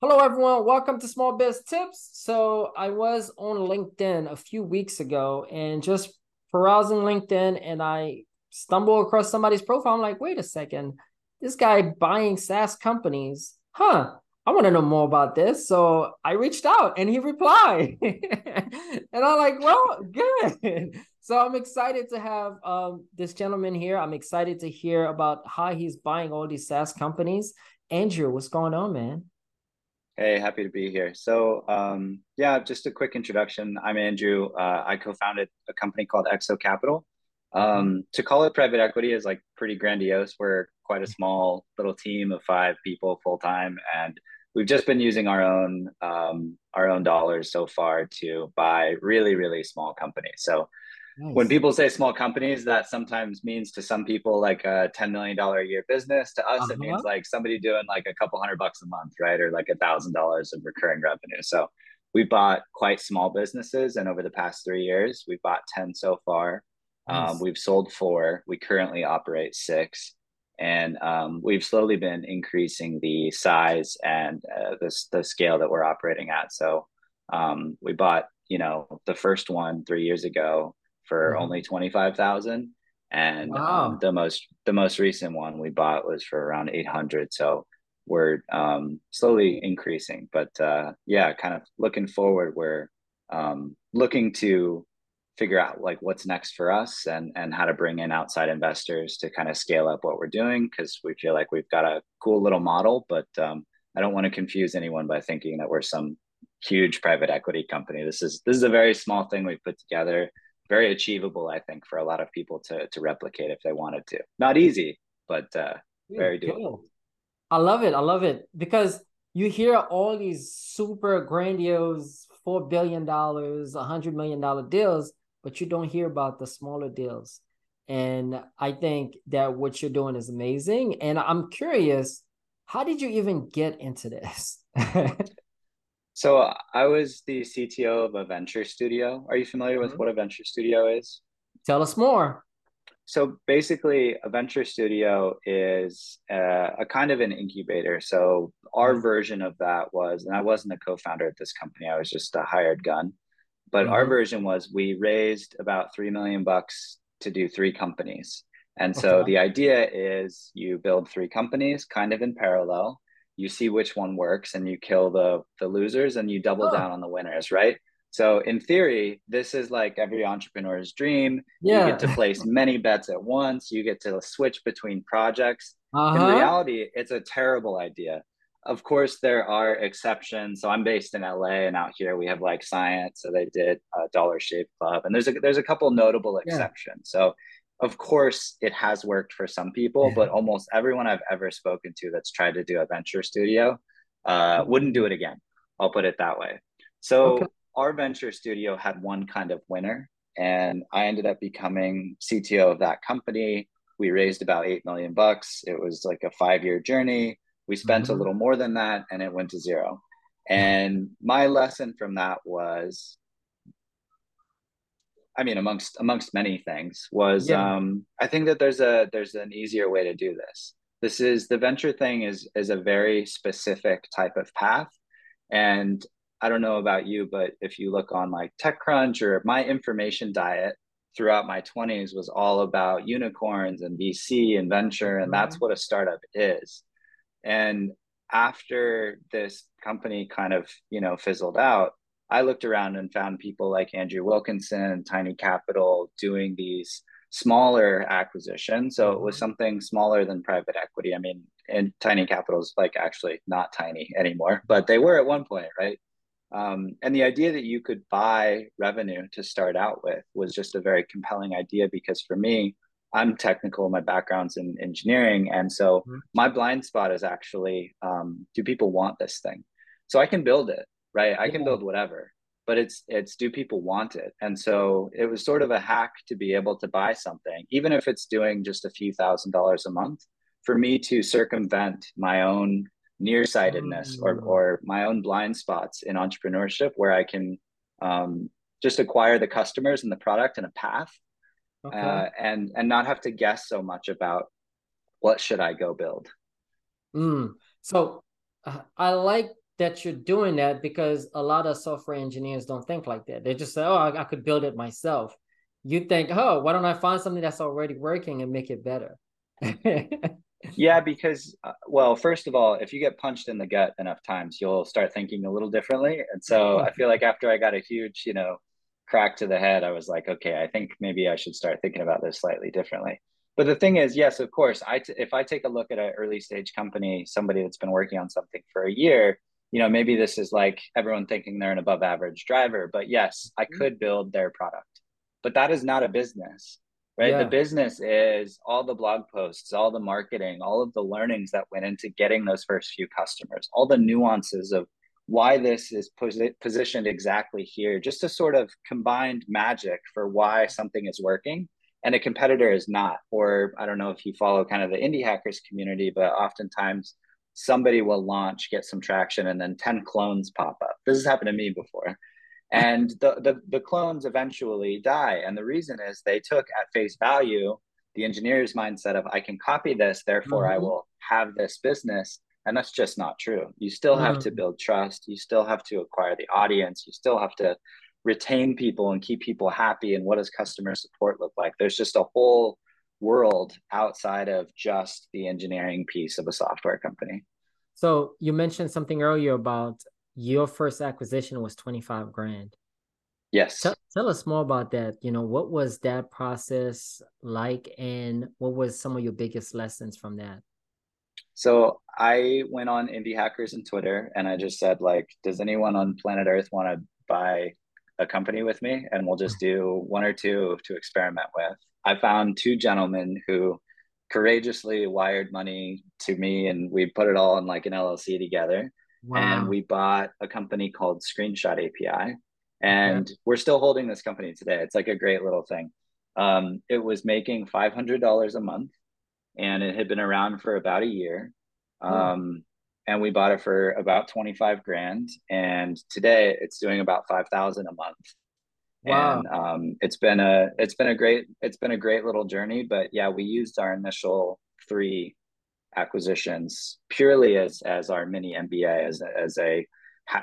Hello, everyone. Welcome to Small Biz Tips. So, I was on LinkedIn a few weeks ago and just browsing LinkedIn, and I stumbled across somebody's profile. I'm like, wait a second, this guy buying SaaS companies, huh? I want to know more about this. So I reached out and he replied. and I'm like, well, good. So I'm excited to have um, this gentleman here. I'm excited to hear about how he's buying all these SaaS companies. Andrew, what's going on, man? Hey, happy to be here. So, um, yeah, just a quick introduction. I'm Andrew. Uh, I co-founded a company called XO Capital. Um, to call it private equity is like pretty grandiose. We're quite a small little team of five people full time, and we've just been using our own um, our own dollars so far to buy really really small companies. So Nice. When people say small companies, that sometimes means to some people like a $10 million a year business. To us, uh-huh. it means like somebody doing like a couple hundred bucks a month, right? Or like a thousand dollars of recurring revenue. So we bought quite small businesses. And over the past three years, we've bought 10 so far. Um, nice. Um, we've sold four. We currently operate six. And um, we've slowly been increasing the size and uh, the, the scale that we're operating at. So um, we bought, you know, the first one three years ago for mm-hmm. only 25,000 and um, wow. um, the most the most recent one we bought was for around 800 so we're um, slowly increasing but uh, yeah kind of looking forward. We're um, looking to figure out like what's next for us and and how to bring in outside investors to kind of scale up what we're doing because we feel like we've got a cool little model but um, i don't want to confuse anyone by thinking that we're some huge private equity company. This is this is a very small thing we put together very achievable, I think, for a lot of people to to replicate if they wanted to. Not easy, but uh, very doable. I love it. I love it because you hear all these super grandiose four billion dollars, a hundred million dollar deals, but you don't hear about the smaller deals. And I think that what you're doing is amazing. And I'm curious, how did you even get into this? So I was the CTO of a venture studio. Are you familiar with mm-hmm. what a venture studio is? Tell us more. So basically, a venture studio is a, a kind of an incubator. So our mm-hmm. version of that was, and I wasn't a co-founder at this company. I was just a hired gun. But mm-hmm. our version was we raised about three million bucks to do three companies. And so okay. the idea is you build three companies kind of in parallel you see which one works and you kill the the losers and you double oh. down on the winners right? So in theory this is like every entrepreneur's dream. Yeah. you get to place many bets at once. You get to switch between projects. Uh-huh. in reality it's a terrible idea. Of course there are exceptions. So i'm based in la and out here we have like science. So they did a dollar shave club. And there's a there's a couple notable exceptions. Yeah. so of course it has worked for some people yeah. but almost everyone i've ever spoken to that's tried to do a venture studio uh, mm-hmm. wouldn't do it again i'll put it that way so okay. our venture studio had one kind of winner and i ended up becoming cto of that company we raised about 8 million bucks it was like a five year journey we spent mm-hmm. a little more than that and it went to zero and my lesson from that was I mean, amongst amongst many things, was yeah. um, I think that there's a there's an easier way to do this. This is the venture thing is is a very specific type of path, and I don't know about you, but if you look on like TechCrunch or my information diet throughout my 20s was all about unicorns and VC and venture, and mm-hmm. that's what a startup is. And after this company kind of you know fizzled out, I looked around and found people like Andrew Wilkinson, Tiny Capital doing these smaller acquisitions. So it was mm-hmm. something smaller than private equity. I mean, and Tiny Capital is like actually not tiny anymore, but they were at one point, right? Um, and the idea that you could buy revenue to start out with was just a very compelling idea because for me, I'm technical, my background's in engineering. And so mm-hmm. my blind spot is actually um, do people want this thing? So I can build it right? I can build whatever, but it's it's do people want it? And so it was sort of a hack to be able to buy something, even if it's doing just a few thousand dollars a month, for me to circumvent my own nearsightedness mm. or or my own blind spots in entrepreneurship, where I can um, just acquire the customers and the product and a path, okay. uh, and and not have to guess so much about what should I go build. Mm. So uh, I like that you're doing that because a lot of software engineers don't think like that. They just say, "Oh, I, I could build it myself." You think, "Oh, why don't I find something that's already working and make it better?" yeah, because uh, well, first of all, if you get punched in the gut enough times, you'll start thinking a little differently. And so I feel like after I got a huge, you know, crack to the head, I was like, okay, I think maybe I should start thinking about this slightly differently. But the thing is, yes, of course, I t- if I take a look at an early stage company, somebody that's been working on something for a year, you know, maybe this is like everyone thinking they're an above average driver, but yes, I mm-hmm. could build their product. But that is not a business right? Yeah. The business is all the blog posts, all the marketing, all of the learnings that went into getting those first few customers, all the nuances of why this is positioned exactly here, just a sort of combined magic for why something is working and a competitor is not. Or I don't know if you follow kind of the indie hackers community, but oftentimes somebody will launch, get some traction, and then 10 clones pop up. This has happened to me before and the, the, the clones eventually die and the reason is they took at face value the engineer's mindset of i can copy this therefore mm-hmm. i will have this business and that's just not true you still mm-hmm. have to mm. build trust you still have to acquire the audience you still have to retain people and keep people happy and what does customer support look like there's just a whole world outside of just the engineering piece of a software company so you mentioned something earlier about your first acquisition was 25 grand. Yes. Tell, tell, us more about that. You know, what was that process like and what was some of your biggest lessons from that? So I went on Indie Hackers and Twitter and I just said, like, does anyone on planet Earth want to buy a company with me? And we'll just do one or two to experiment with. I found two gentlemen who courageously wired money to me and we put it all in like an LLC together Wow. And we bought a company called Screenshot API. And we're still holding this company today. It's like a great little thing. Um, it was making $500 a month and it had been around for about a year. Um, and we bought it for about 25 grand. And today it's doing about 5,000 a month. Wow. And um, it's been a it's been a great it's been a great little journey. But yeah, we used our initial three acquisitions purely as as our mini MBA as as a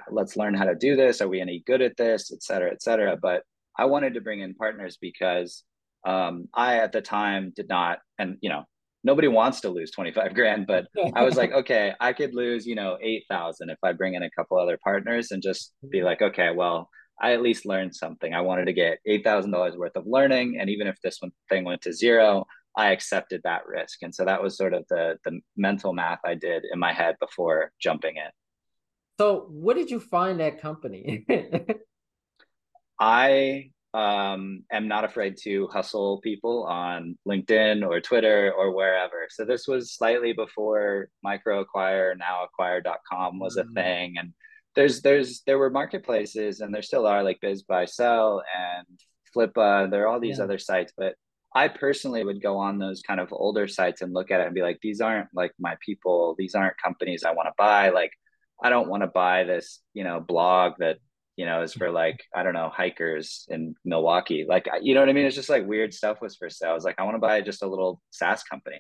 let's learn how to do this. Are we any good at this, et cetera, et cetera. But I wanted to bring in partners because um, I at the time did not, and you know, nobody wants to lose 25 grand, but I was like, okay, I could lose, you know, 8,000 if I bring in a couple other partners and just be like, okay, well, I at least learned something. I wanted to get $8,000 worth of learning. And even if this one thing went to zero, I accepted that risk. And so that was sort of the the mental math I did in my head before jumping in. So what did you find that company? I um, am not afraid to hustle people on LinkedIn or Twitter or wherever. So this was slightly before microacquire, nowacquire.com was a mm. thing. And there's there's there were marketplaces and there still are like BizBuySell and Flippa. There are all these yeah. other sites, but I personally would go on those kind of older sites and look at it and be like, these aren't like my people. These aren't companies I want to buy. Like, I don't want to buy this, you know, blog that, you know, is for like, I don't know, hikers in Milwaukee. Like, you know what I mean? It's just like weird stuff was for sale. I was like, I want to buy just a little SaaS company.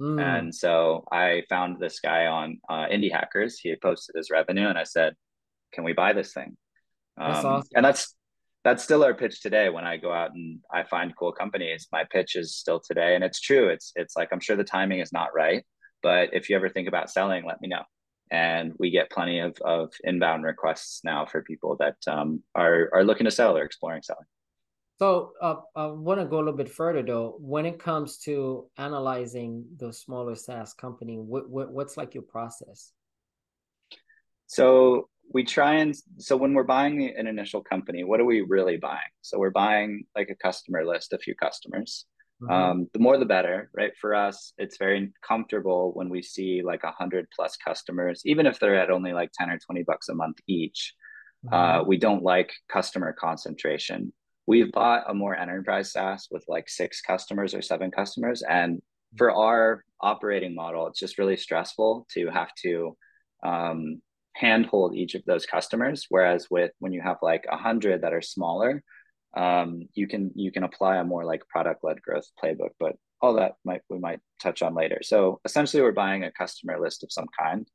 Mm. And so I found this guy on uh, Indie Hackers. He posted his revenue and I said, can we buy this thing? Um, that's awesome. And that's that's still our pitch today when i go out and i find cool companies my pitch is still today and it's true it's it's like i'm sure the timing is not right but if you ever think about selling let me know and we get plenty of, of inbound requests now for people that um, are are looking to sell or exploring selling. So uh, i want to go a little bit further though. When it comes to analyzing the smaller saas company what, what what's like your process? So we try and so when we're buying an initial company what are we really buying? So we're buying like a customer list a few customers mm-hmm. um, the more the better right for us it's very comfortable when we see like a hundred plus customers even if they're at only like 10 or 20 bucks a month each mm-hmm. uh, we don't like customer concentration we've bought a more enterprise SaaS with like six customers or seven customers and for our operating model it's just really stressful to have to um, handhold each of those customers whereas with when you have like a hundred that are smaller um, you can you can apply a more like product led growth playbook but all that might we might touch on later. So essentially we're buying a customer list of some kind.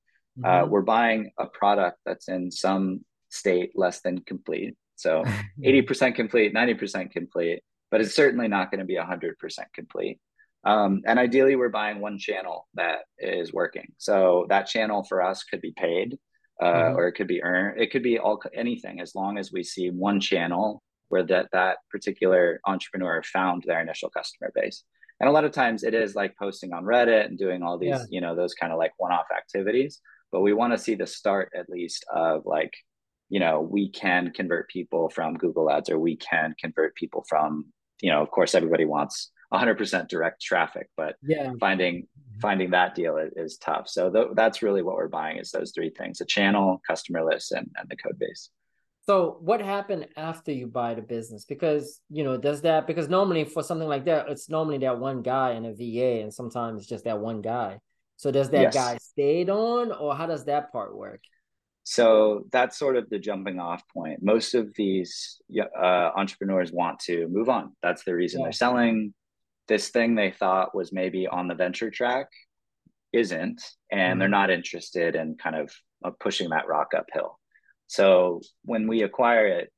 Uh, mm-hmm. uh, we're buying a product that's in some state less than complete. So 80% complete 90% complete but it's certainly not going to be 100% complete. Um, and ideally we're buying one channel that is working. So that channel for us could be paid uh, mm-hmm. or it could be earned. It could be all anything as long as we see one channel where that that particular entrepreneur found their initial customer base and a lot of times it is like posting on reddit and doing all these yeah. you know those kind of like one-off activities but we want to see the start at least of like you know we can convert people from google ads or we can convert people from you know of course everybody wants 100% direct traffic but yeah finding mm-hmm. finding that deal is, is tough so th- that's really what we're buying is those three things a channel customer list and, and the code base so what happened after you buy the business? Because you know, does that because normally for something like that, it's normally that one guy and a VA, and sometimes it's just that one guy. So does that yes. guy stayed on, or how does that part work? So that's sort of the jumping off point. Most of these uh, entrepreneurs want to move on. That's the reason yeah. they're selling. This thing they thought was maybe on the venture track isn't, and mm-hmm. they're not interested in kind of uh, pushing that rock uphill. So when we acquire it,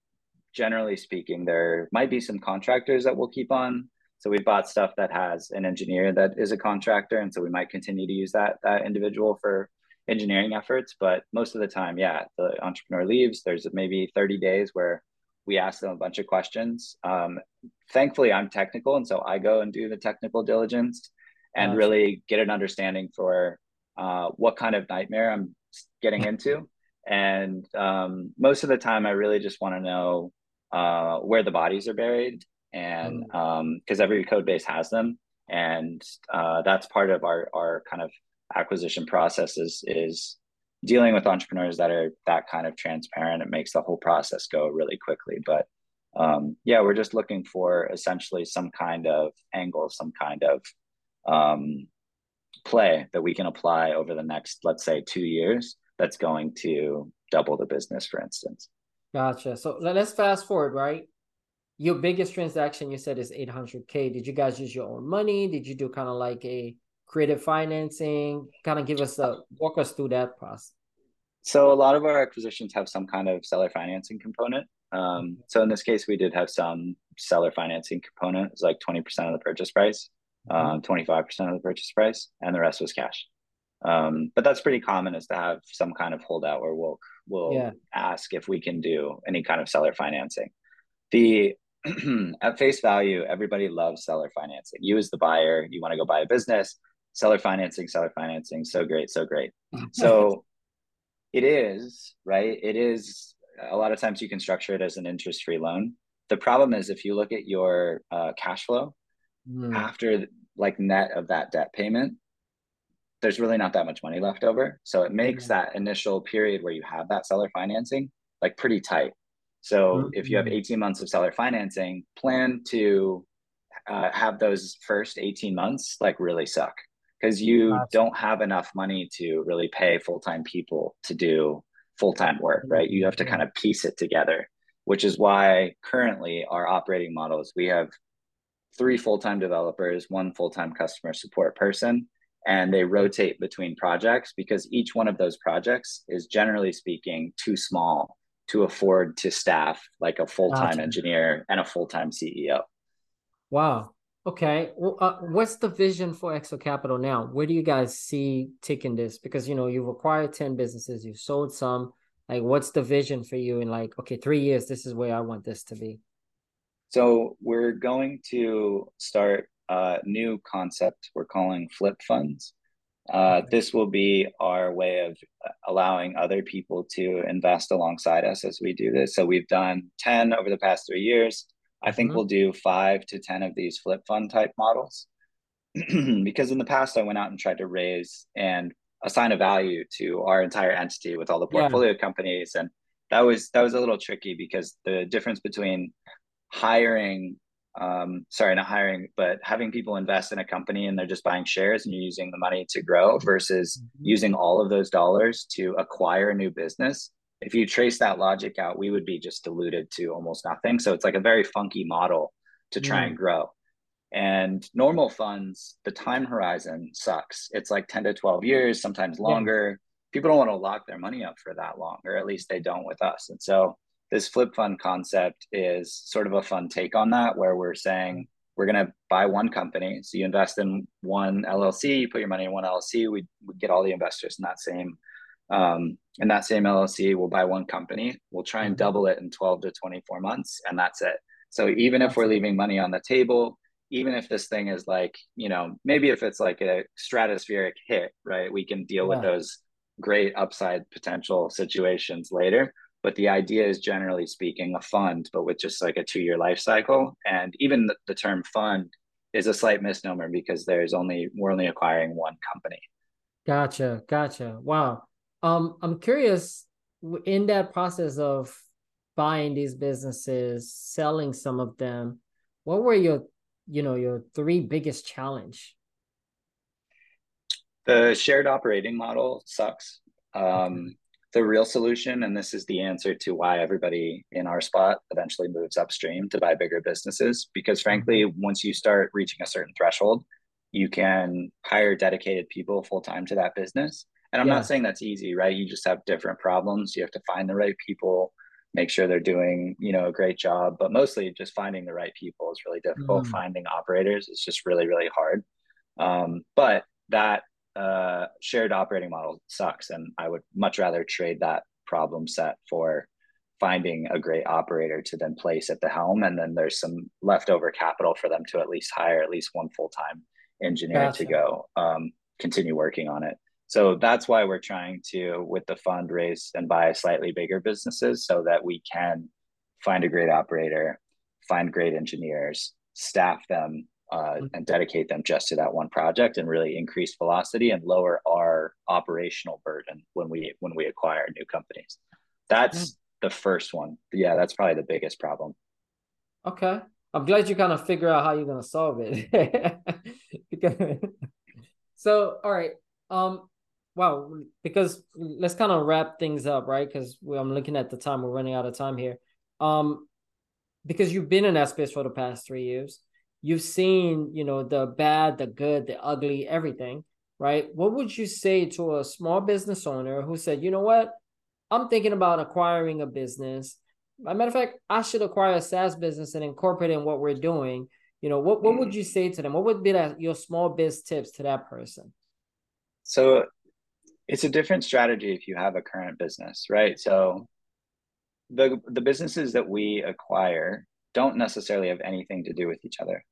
generally speaking, there might be some contractors that we'll keep on. So we bought stuff that has an engineer that is a contractor, and so we might continue to use that that individual for engineering efforts. But most of the time, yeah, the entrepreneur leaves. There's maybe 30 days where we ask them a bunch of questions. Um, thankfully, I'm technical, and so I go and do the technical diligence and really get an understanding for uh, what kind of nightmare I'm getting into. And um, most of the time, I really just want to know uh, where the bodies are buried, and because mm. um, every code base has them, and uh, that's part of our our kind of acquisition process is is dealing with entrepreneurs that are that kind of transparent. It makes the whole process go really quickly, but um, yeah, we're just looking for essentially some kind of angle, some kind of um, play that we can apply over the next, let's say, two years that's going to double the business, for instance. Gotcha. So let's fast forward, right? Your biggest transaction you said is 800K. Did you guys use your own money? Did you do kind of like a creative financing? Kind of give us a walk us through that process. So a lot of our acquisitions have some kind of seller financing component. Um, so in this case, we did have some seller financing component. It's like 20% of the purchase price, mm-hmm. um, 25% of the purchase price, and the rest was cash. Um, but that's pretty common is to have some kind of holdout where we'll we'll yeah. ask if we can do any kind of seller financing. The at face value, everybody loves seller financing. You as the buyer, you want to go buy a business, seller financing, seller financing, so great, so great. so it is, right? It is a lot of times you can structure it as an interest-free loan. The problem is if you look at your uh, cash flow mm. after like net of that debt payment, there's really not that much money left over. So it makes mm-hmm. that initial period where you have that seller financing like pretty tight. So mm-hmm. if you have 18 months of seller financing, plan to uh, have those first 18 months like really suck because you don't have enough money to really pay full-time people to do full-time work, right? You have to kind of piece it together, which is why currently our operating models, we have three full-time developers, one full-time customer support person, and they rotate between projects because each one of those projects is generally speaking too small to afford to staff like a full-time gotcha. engineer and a full-time CEO. Wow. Okay. Well, uh, what's the vision for XO Capital now? Where do you guys see taking this? Because you know you've acquired ten businesses, you've sold some. Like, what's the vision for you in like, okay, three years? This is where I want this to be. So we're going to start uh, new concept we're calling flip funds. Uh, this will be our way of allowing other people to invest alongside us as we do this. So we've done 10 over the past three years. I think mm-hmm. we'll do five to 10 of these flip fund type models. because in the past, I went out and tried to raise and assign a value to our entire entity with all the portfolio yeah. companies. And that was that was a little tricky because the difference between hiring um, sorry, not hiring, but having people invest in a company and they're just buying shares and you're using the money to grow versus mm-hmm. using all of those dollars to acquire a new business. If you trace that logic out, we would be just diluted to almost nothing. So it's like a very funky model to try mm. and grow. And normal funds, the time horizon sucks. It's like 10 to 12 years, sometimes longer. people don't want to lock their money up for that long, or at least they don't with us. And so this flip fund concept is sort of a fun take on that, where we're saying we're going to buy one company. So you invest in one LLC, you put your money in one LLC. We, we get all the investors in that same um, in that same LLC. We'll buy one company. We'll try and mm-hmm. double it in 12 to 24 months, and that's it. So even if we're leaving money on the table, even if this thing is like, you know, maybe if it's like a stratospheric hit, right, we can deal yeah. with those great upside potential situations later. But the idea is generally speaking a fund, but with just like a two year life cycle. And even the, the term fund is a slight misnomer because there's only, we're only acquiring one company. Gotcha. Gotcha. Wow. Um, I'm curious in that process of buying these businesses, selling some of them, what were your, you know, your three biggest challenge? The shared operating model sucks. Um, the real solution, and this is the answer to why everybody in our spot eventually moves upstream to buy bigger businesses, because frankly, mm-hmm. once you start reaching a certain threshold, you can hire dedicated people full time to that business. And I'm yeah. not saying that's easy, right? You just have different problems. You have to find the right people, make sure they're doing, you know, a great job. But mostly just finding the right people is really difficult. Mm. Finding operators is just really, really hard. Um, but that uh, shared operating model sucks, and I would much rather trade that problem set for finding a great operator to then place at the helm, and then there's some leftover capital for them to at least hire at least one full time engineer gotcha. to go um, continue working on it. So that's why we're trying to, with the fund, raise and buy slightly bigger businesses so that we can find a great operator, find great engineers, staff them, uh, mm-hmm. and dedicate them just to that one project and really increase velocity and lower our operational burden when we when we acquire new companies. That's yeah. the first one. Yeah that's probably the biggest problem. Okay. I'm glad you kind of figure out how you're going to solve it. So all right. Um wow. Because let's kind of wrap things up right? Because i'm looking at the time. We're running out of time here. Um because you've been in that space for the past three years you've seen, you know, the bad, the good, the ugly, everything, right? What would you say to a small business owner who said, you know what, I'm thinking about acquiring a business. As a matter of fact, I should acquire a SaaS business and incorporate in what we're doing. You know, what, what would mm-hmm. you say to them? What would be that, your small biz tips to that person? So it's a different strategy if you have a current business, right? So the the businesses that we acquire don't necessarily have anything to do with each other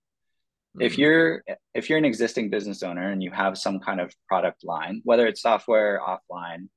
if mm-hmm. you're if you're an existing business owner and you have some kind of product line whether it's software offline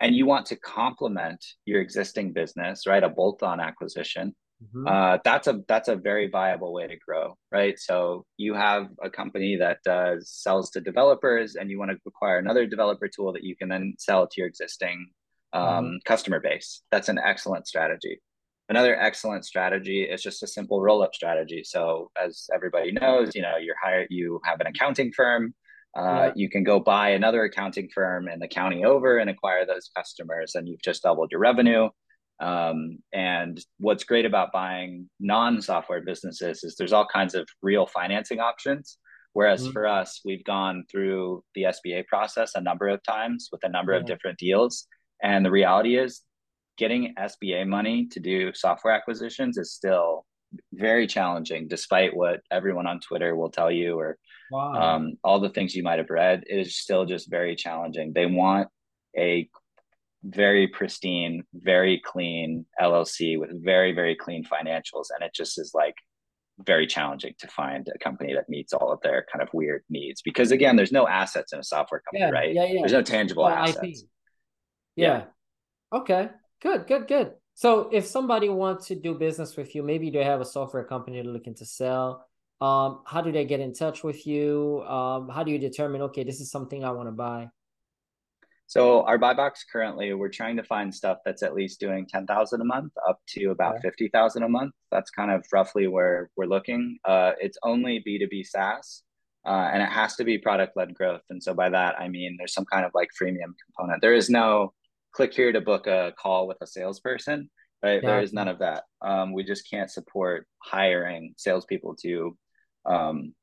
and you want to complement your existing business right a bolt-on acquisition mm-hmm. uh, that's a that's a very viable way to grow right so you have a company that does sells to developers and you want to acquire another developer tool that you can then sell to your existing um, mm-hmm. customer base that's an excellent strategy Another excellent strategy is just a simple roll-up strategy. So as everybody knows, you know, you're hired, you have an accounting firm. Uh, yeah. You can go buy another accounting firm in the county over and acquire those customers, and you've just doubled your revenue. Um, and what's great about buying non-software businesses is there's all kinds of real financing options. Whereas mm-hmm. for us, we've gone through the SBA process a number of times with a number yeah. of different deals. And the reality is getting SBA money to do software acquisitions is still very challenging, despite what everyone on Twitter will tell you or wow. um, all the things you might have read. It is still just very challenging. They want a very pristine, very clean LLC with very, very clean financials. And it just is like very challenging to find a company that meets all of their kind of weird needs because again, there's no assets in a software company, yeah, right? Yeah, yeah. There's no tangible assets. Yeah. yeah. Okay. Good, good, good. So if somebody wants to do business with you, maybe they have a software company they're looking to sell. Um, how do they get in touch with you? Um, how do you determine, okay, this is something I want to buy? So our buy box currently, we're trying to find stuff that's at least doing 10,000 a month up to about okay. 50,000 a month. That's kind of roughly where we're looking. Uh, it's only B2B SaaS. Uh, and it has to be product led growth. And so by that, I mean, there's some kind of like freemium component. There is no click here to book a call with a salesperson. Right? Yeah. There is none of that. Um, we just can't support hiring salespeople to um,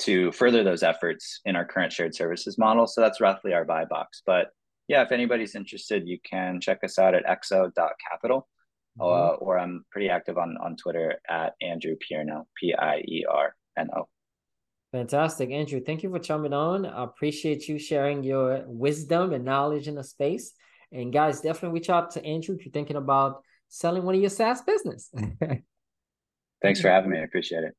to further those efforts in our current shared services model. So that's roughly our buy box. But yeah, if anybody's interested, you can check us out at xo.capital. Mm-hmm. Uh, or I'm pretty active on, on Twitter at Andrew Pierno, P I E R N O. Fantastic. Andrew, thank you for coming on. I appreciate you sharing your wisdom and knowledge in the space. And guys, definitely reach out to Andrew if you're thinking about selling one of your SaaS business. Thanks for having me. I appreciate it.